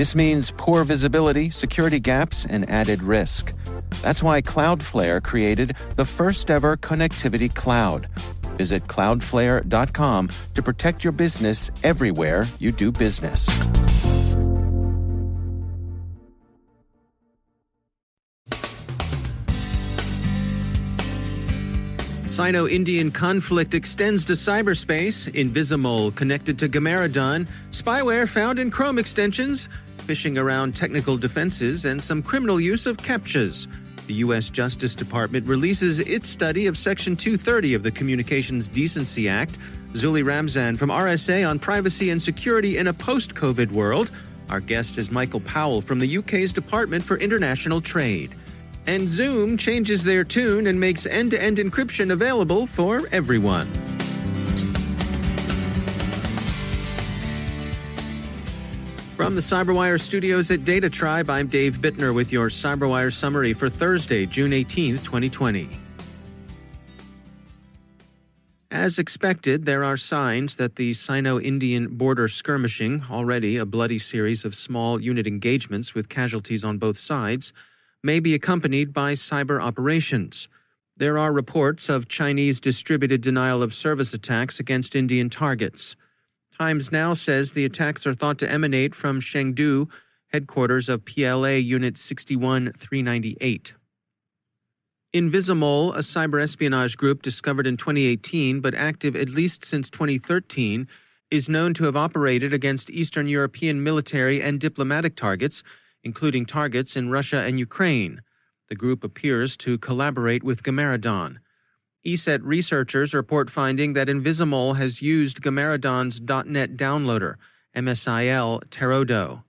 This means poor visibility, security gaps, and added risk. That's why Cloudflare created the first ever connectivity cloud. Visit cloudflare.com to protect your business everywhere you do business. Sino Indian conflict extends to cyberspace, Invisimole connected to Gamaredon, spyware found in Chrome extensions, phishing around technical defenses, and some criminal use of CAPTCHAs. The U.S. Justice Department releases its study of Section 230 of the Communications Decency Act. Zuli Ramzan from RSA on privacy and security in a post COVID world. Our guest is Michael Powell from the UK's Department for International Trade. And Zoom changes their tune and makes end to end encryption available for everyone. From the CyberWire studios at Data Tribe, I'm Dave Bittner with your CyberWire summary for Thursday, June 18th, 2020. As expected, there are signs that the Sino Indian border skirmishing, already a bloody series of small unit engagements with casualties on both sides, may be accompanied by cyber operations. There are reports of Chinese distributed denial of service attacks against Indian targets. Times Now says the attacks are thought to emanate from Chengdu, headquarters of PLA Unit 61398. Invisimole, a cyber espionage group discovered in 2018 but active at least since 2013, is known to have operated against Eastern European military and diplomatic targets including targets in Russia and Ukraine. The group appears to collaborate with Gamaredon. ESET researchers report finding that Invisimole has used Gamaredon's .NET downloader, MSIL Pterodo.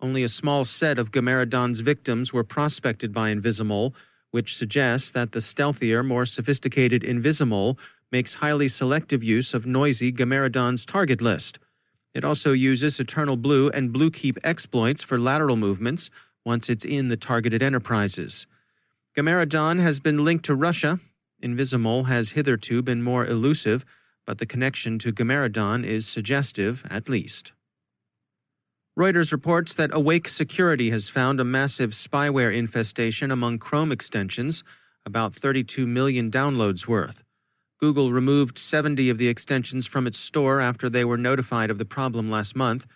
Only a small set of Gamaredon's victims were prospected by Invisimole, which suggests that the stealthier, more sophisticated Invisimole makes highly selective use of noisy Gamaredon's target list. It also uses Eternal Blue and Bluekeep exploits for lateral movements once it's in the targeted enterprises. Gamaredon has been linked to Russia. Invisimole has hitherto been more elusive, but the connection to Gamaredon is suggestive, at least. Reuters reports that Awake Security has found a massive spyware infestation among Chrome extensions, about 32 million downloads worth. Google removed 70 of the extensions from its store after they were notified of the problem last month.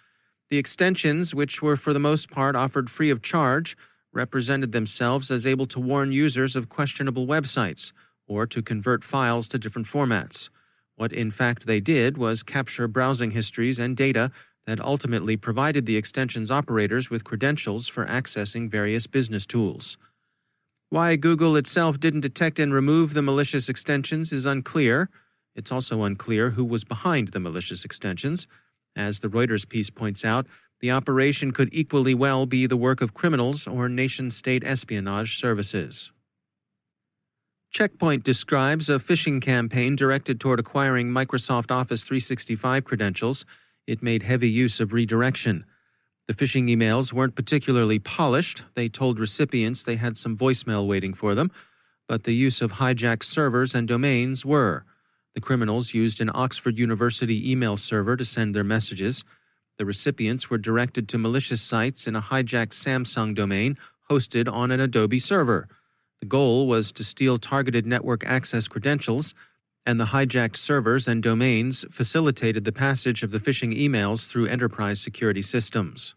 The extensions, which were for the most part offered free of charge, represented themselves as able to warn users of questionable websites or to convert files to different formats. What in fact they did was capture browsing histories and data that ultimately provided the extension's operators with credentials for accessing various business tools. Why Google itself didn't detect and remove the malicious extensions is unclear. It's also unclear who was behind the malicious extensions. As the Reuters piece points out, the operation could equally well be the work of criminals or nation state espionage services. Checkpoint describes a phishing campaign directed toward acquiring Microsoft Office 365 credentials. It made heavy use of redirection. The phishing emails weren't particularly polished. They told recipients they had some voicemail waiting for them, but the use of hijacked servers and domains were. The criminals used an Oxford University email server to send their messages. The recipients were directed to malicious sites in a hijacked Samsung domain hosted on an Adobe server. The goal was to steal targeted network access credentials, and the hijacked servers and domains facilitated the passage of the phishing emails through enterprise security systems.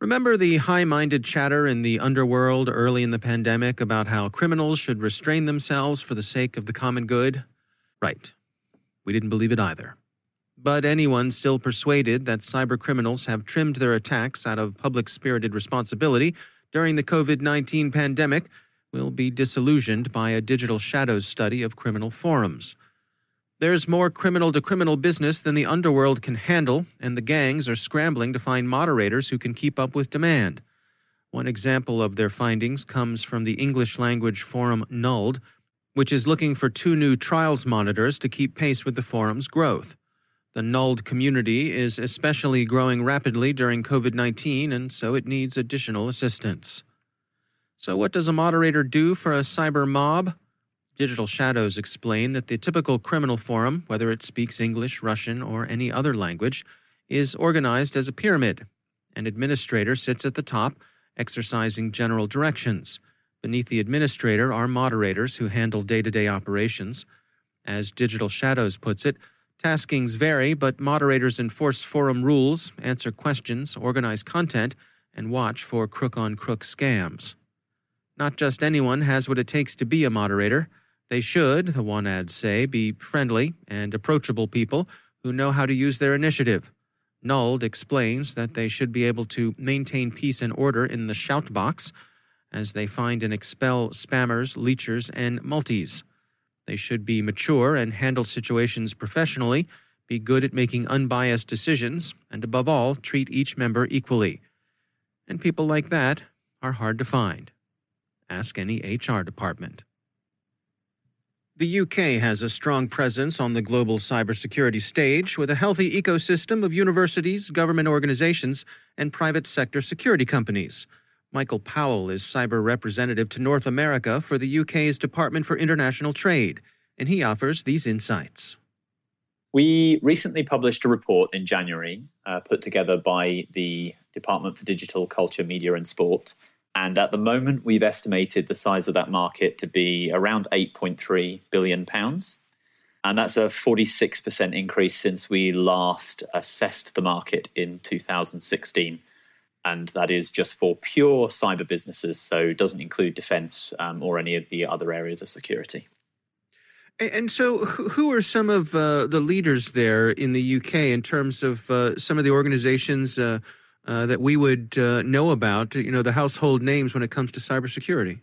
Remember the high minded chatter in the underworld early in the pandemic about how criminals should restrain themselves for the sake of the common good? Right. We didn't believe it either. But anyone still persuaded that cyber criminals have trimmed their attacks out of public spirited responsibility during the COVID 19 pandemic will be disillusioned by a digital shadows study of criminal forums. There's more criminal to criminal business than the underworld can handle, and the gangs are scrambling to find moderators who can keep up with demand. One example of their findings comes from the English language forum Nulled, which is looking for two new trials monitors to keep pace with the forum's growth. The Nulled community is especially growing rapidly during COVID 19, and so it needs additional assistance. So, what does a moderator do for a cyber mob? Digital Shadows explain that the typical criminal forum, whether it speaks English, Russian, or any other language, is organized as a pyramid. An administrator sits at the top exercising general directions. Beneath the administrator are moderators who handle day to day operations. As Digital Shadows puts it, taskings vary, but moderators enforce forum rules, answer questions, organize content, and watch for crook on crook scams. Not just anyone has what it takes to be a moderator. They should, the one ads say, be friendly and approachable people who know how to use their initiative. Nulled explains that they should be able to maintain peace and order in the shout box as they find and expel spammers, leechers, and multis. They should be mature and handle situations professionally, be good at making unbiased decisions, and above all, treat each member equally. And people like that are hard to find. Ask any HR department. The UK has a strong presence on the global cybersecurity stage with a healthy ecosystem of universities, government organizations, and private sector security companies. Michael Powell is cyber representative to North America for the UK's Department for International Trade, and he offers these insights. We recently published a report in January uh, put together by the Department for Digital Culture, Media and Sport and at the moment, we've estimated the size of that market to be around 8.3 billion pounds. And that's a 46% increase since we last assessed the market in 2016. And that is just for pure cyber businesses, so it doesn't include defense um, or any of the other areas of security. And so, who are some of uh, the leaders there in the UK in terms of uh, some of the organizations? Uh, uh, that we would uh, know about, you know, the household names when it comes to cybersecurity?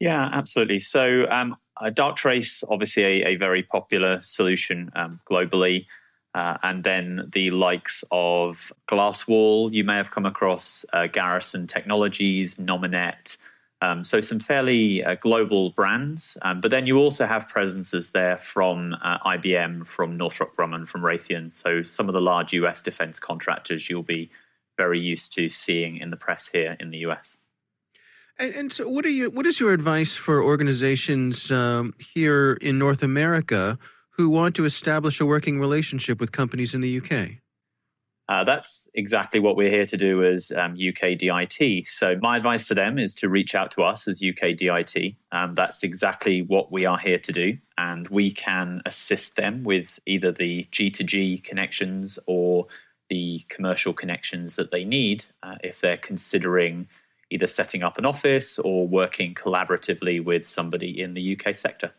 Yeah, absolutely. So, um, uh, Darktrace, obviously a, a, very popular solution um, globally. Uh, and then the likes of Glasswall, you may have come across uh, Garrison Technologies, Nominet. Um, so, some fairly global brands. Um, but then you also have presences there from IBM, from Northrop Grumman, from Raytheon. So, some of the large US defense contractors you'll be very used to seeing in the press here in the US. And, and so, what are you? What is your advice for organizations um, here in North America who want to establish a working relationship with companies in the UK? Uh, that's exactly what we're here to do as um, UK DIT. So, my advice to them is to reach out to us as UK DIT. Um, that's exactly what we are here to do. And we can assist them with either the G2G connections or the commercial connections that they need uh, if they're considering either setting up an office or working collaboratively with somebody in the UK sector.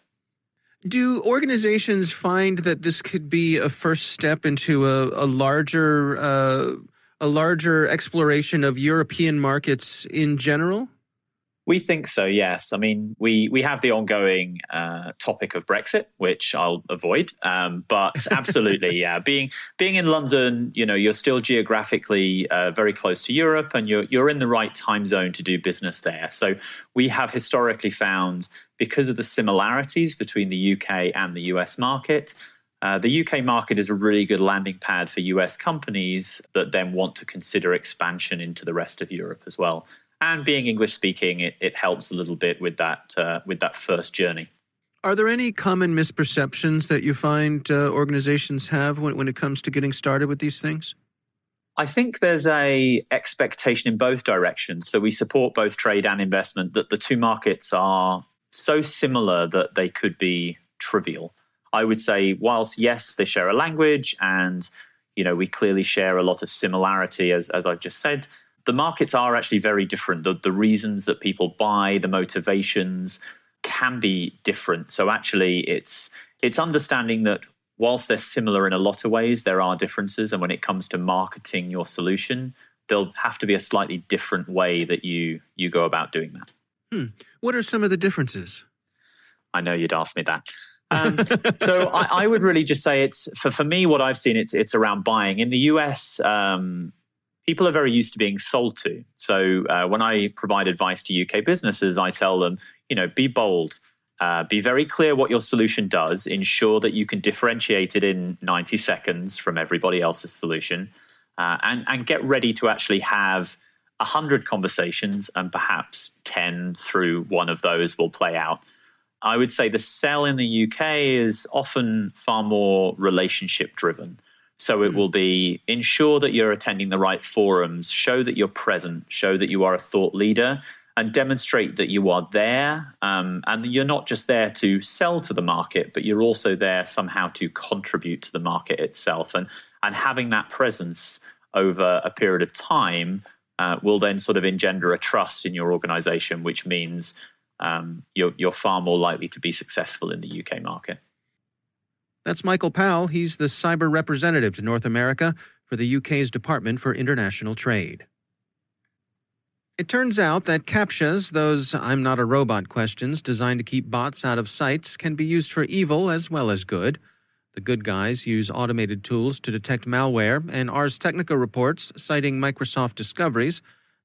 Do organizations find that this could be a first step into a, a larger uh, a larger exploration of European markets in general? We think so, yes. I mean, we, we have the ongoing uh, topic of Brexit, which I'll avoid. Um, but absolutely, yeah. Being being in London, you know, you're still geographically uh, very close to Europe, and you're you're in the right time zone to do business there. So we have historically found, because of the similarities between the UK and the US market, uh, the UK market is a really good landing pad for US companies that then want to consider expansion into the rest of Europe as well and being English speaking, it, it helps a little bit with that uh, with that first journey. Are there any common misperceptions that you find uh, organizations have when, when it comes to getting started with these things? I think there's a expectation in both directions. So we support both trade and investment that the two markets are so similar that they could be trivial. I would say, whilst yes, they share a language and you know we clearly share a lot of similarity, as as I've just said the markets are actually very different. The, the reasons that people buy, the motivations can be different. So actually, it's it's understanding that whilst they're similar in a lot of ways, there are differences. And when it comes to marketing your solution, there'll have to be a slightly different way that you you go about doing that. Hmm. What are some of the differences? I know you'd ask me that. Um, so I, I, would really just say it's for, for me what I've seen it's it's around buying in the US. Um, people are very used to being sold to. So uh, when I provide advice to UK businesses, I tell them, you know, be bold, uh, be very clear what your solution does, ensure that you can differentiate it in 90 seconds from everybody else's solution, uh, and, and get ready to actually have 100 conversations, and perhaps 10 through one of those will play out. I would say the sell in the UK is often far more relationship driven. So it hmm. will be ensure that you're attending the right forums, show that you're present, show that you are a thought leader, and demonstrate that you are there um, and that you're not just there to sell to the market, but you're also there somehow to contribute to the market itself. And, and having that presence over a period of time uh, will then sort of engender a trust in your organization, which means um, you're, you're far more likely to be successful in the UK market. That's Michael Powell. He's the cyber representative to North America for the UK's Department for International Trade. It turns out that CAPTCHAs, those I'm not a robot questions designed to keep bots out of sites, can be used for evil as well as good. The good guys use automated tools to detect malware, and Ars Technica reports, citing Microsoft discoveries,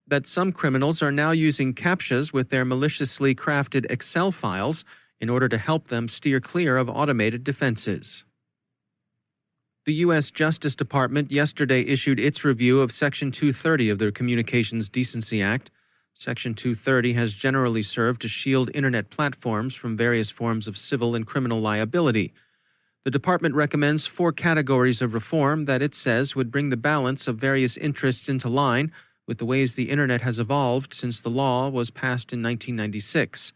that some criminals are now using CAPTCHAs with their maliciously crafted Excel files in order to help them steer clear of automated defenses. The U.S. Justice Department yesterday issued its review of Section 230 of the Communications Decency Act. Section 230 has generally served to shield Internet platforms from various forms of civil and criminal liability. The department recommends four categories of reform that it says would bring the balance of various interests into line with the ways the Internet has evolved since the law was passed in 1996.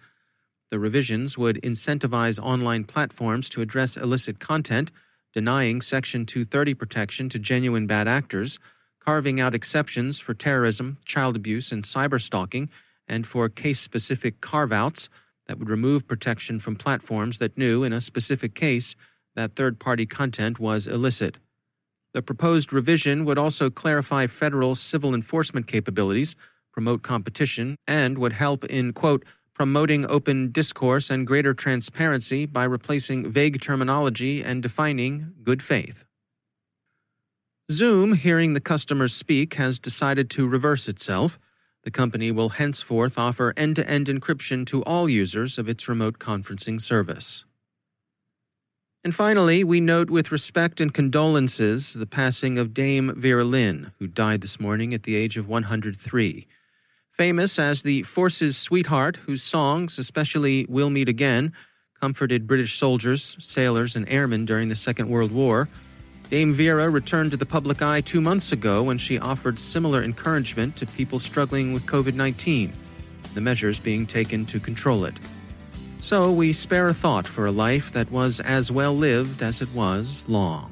The revisions would incentivize online platforms to address illicit content, denying Section 230 protection to genuine bad actors, carving out exceptions for terrorism, child abuse, and cyberstalking, and for case specific carve outs that would remove protection from platforms that knew, in a specific case, that third party content was illicit. The proposed revision would also clarify federal civil enforcement capabilities, promote competition, and would help in, quote, promoting open discourse and greater transparency by replacing vague terminology and defining good faith. Zoom, hearing the customers speak, has decided to reverse itself. The company will henceforth offer end to end encryption to all users of its remote conferencing service. And finally, we note with respect and condolences the passing of Dame Vera Lynn, who died this morning at the age of 103. Famous as the Force's sweetheart, whose songs, especially We'll Meet Again, comforted British soldiers, sailors, and airmen during the Second World War, Dame Vera returned to the public eye two months ago when she offered similar encouragement to people struggling with COVID 19, the measures being taken to control it. So we spare a thought for a life that was as well lived as it was long.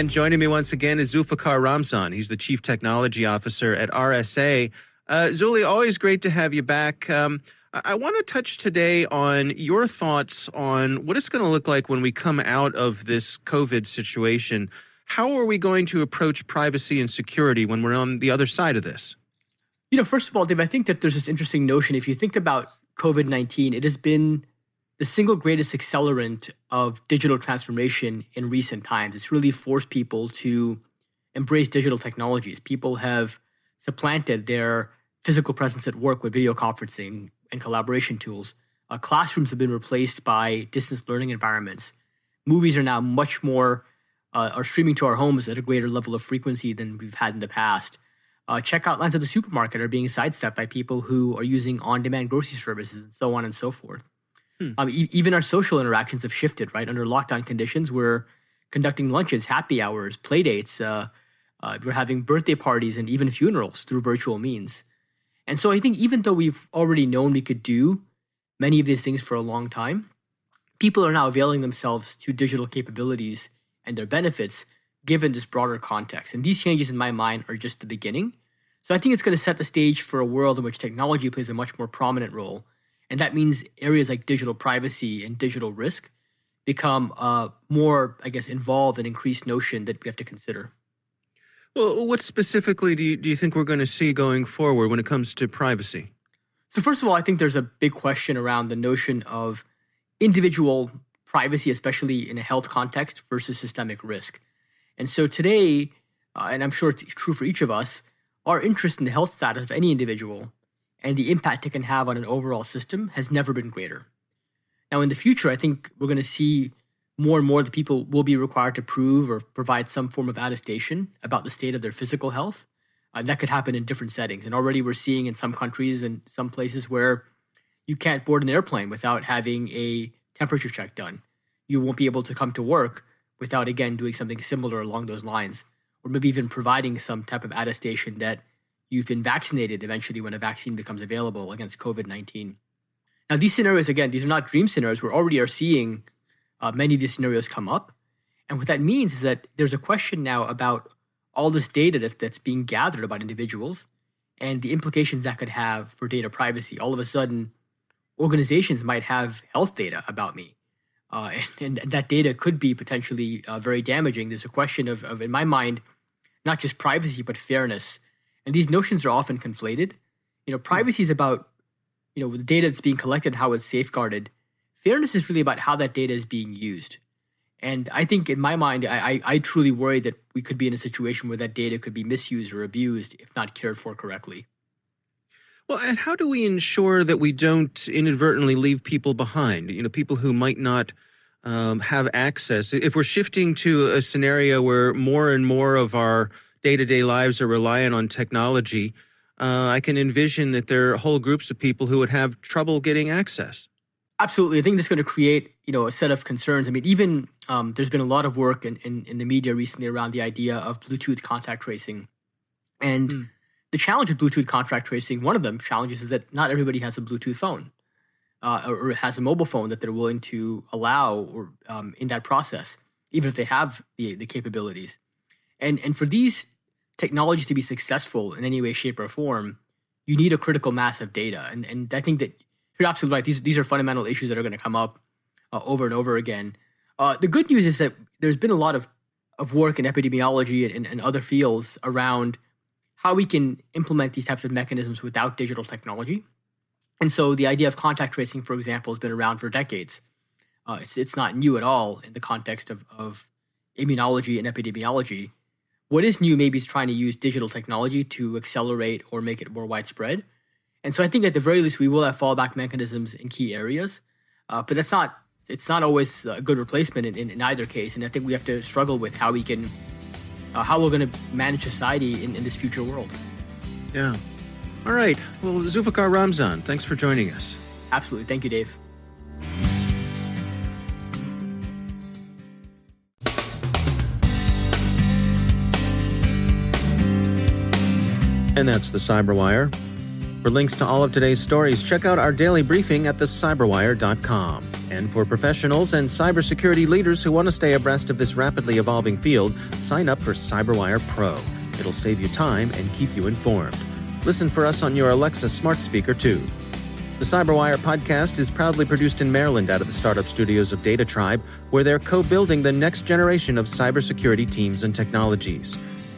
And joining me once again is Zulfikar Ramzan. He's the Chief Technology Officer at RSA. Uh, Zuli, always great to have you back. Um, I, I want to touch today on your thoughts on what it's going to look like when we come out of this COVID situation. How are we going to approach privacy and security when we're on the other side of this? You know, first of all, Dave, I think that there's this interesting notion. If you think about COVID 19, it has been the single greatest accelerant of digital transformation in recent times. It's really forced people to embrace digital technologies. People have supplanted their physical presence at work with video conferencing and collaboration tools. Uh, classrooms have been replaced by distance learning environments. Movies are now much more uh, are streaming to our homes at a greater level of frequency than we've had in the past. Uh, checkout lines at the supermarket are being sidestepped by people who are using on-demand grocery services and so on and so forth. Hmm. Um, e- even our social interactions have shifted, right? Under lockdown conditions, we're conducting lunches, happy hours, play dates. Uh, uh, we're having birthday parties and even funerals through virtual means. And so I think even though we've already known we could do many of these things for a long time, people are now availing themselves to digital capabilities and their benefits given this broader context. And these changes, in my mind, are just the beginning. So I think it's going to set the stage for a world in which technology plays a much more prominent role and that means areas like digital privacy and digital risk become uh, more, I guess, involved and increased notion that we have to consider. Well, what specifically do you, do you think we're going to see going forward when it comes to privacy? So, first of all, I think there's a big question around the notion of individual privacy, especially in a health context, versus systemic risk. And so today, uh, and I'm sure it's true for each of us, our interest in the health status of any individual and the impact it can have on an overall system has never been greater. Now, in the future, I think we're going to see more and more the people will be required to prove or provide some form of attestation about the state of their physical health. Uh, that could happen in different settings. And already we're seeing in some countries and some places where you can't board an airplane without having a temperature check done. You won't be able to come to work without, again, doing something similar along those lines, or maybe even providing some type of attestation that you've been vaccinated eventually when a vaccine becomes available against COVID 19. Now, these scenarios, again, these are not dream scenarios. We already are seeing uh, many of these scenarios come up. And what that means is that there's a question now about all this data that, that's being gathered about individuals and the implications that could have for data privacy. All of a sudden, organizations might have health data about me. Uh, and, and, that data could be potentially uh, very damaging. There's a question of, of, in my mind, not just privacy, but fairness and these notions are often conflated. You know, privacy is about, you know, the data that's being collected, how it's safeguarded. Fairness is really about how that data is being used. And I think in my mind, I, I, I truly worry that we could be in a situation where that data could be misused or abused if not cared for correctly. Well, and how do we ensure that we don't inadvertently leave people behind? You know, people who might not um, have access. If we're shifting to a scenario where more and more of our day to day lives are reliant on technology, uh, I can envision that there are whole groups of people who would have trouble getting access. Absolutely, I think that's going to create you know a set of concerns. I mean, even um, there's been a lot of work in, in, in, the media recently around the idea of Bluetooth contact tracing, and mm. the challenge of Bluetooth contact tracing, one of them challenges is that not everybody has a Bluetooth phone. Uh, or, or, has a mobile phone that they're willing to allow or um, in that process, even if they have the, the capabilities. And and for these technologies to be successful in any way, shape, or form, you need a critical mass of data. And and I think that you're absolutely right. These these are fundamental issues that are going to come up uh, over and over again. Uh, the good news is that there's been a lot of of work in epidemiology and, and other fields around how we can implement these types of mechanisms without digital technology. And so the idea of contact tracing, for example, has been around for decades. Uh, it's, it's not new at all in the context of, of immunology and epidemiology. What is new maybe is trying to use digital technology to accelerate or make it more widespread. And so I think at the very least we will have fallback mechanisms in key areas, uh, but that's not it's not always a good replacement in, in, in, either case. And I think we have to struggle with how we can uh, how we're going to manage society in, in this future world. Yeah. All right. Well, Zulfikar Ramzan, thanks for joining us. Absolutely. Thank you, Dave. And that's the Cyberwire. For links to all of today's stories, check out our daily briefing at thecyberwire.com. And for professionals and cybersecurity leaders who want to stay abreast of this rapidly evolving field, sign up for Cyberwire Pro. It'll save you time and keep you informed. Listen for us on your Alexa smart speaker, too. The Cyberwire podcast is proudly produced in Maryland out of the startup studios of Data Tribe, where they're co building the next generation of cybersecurity teams and technologies.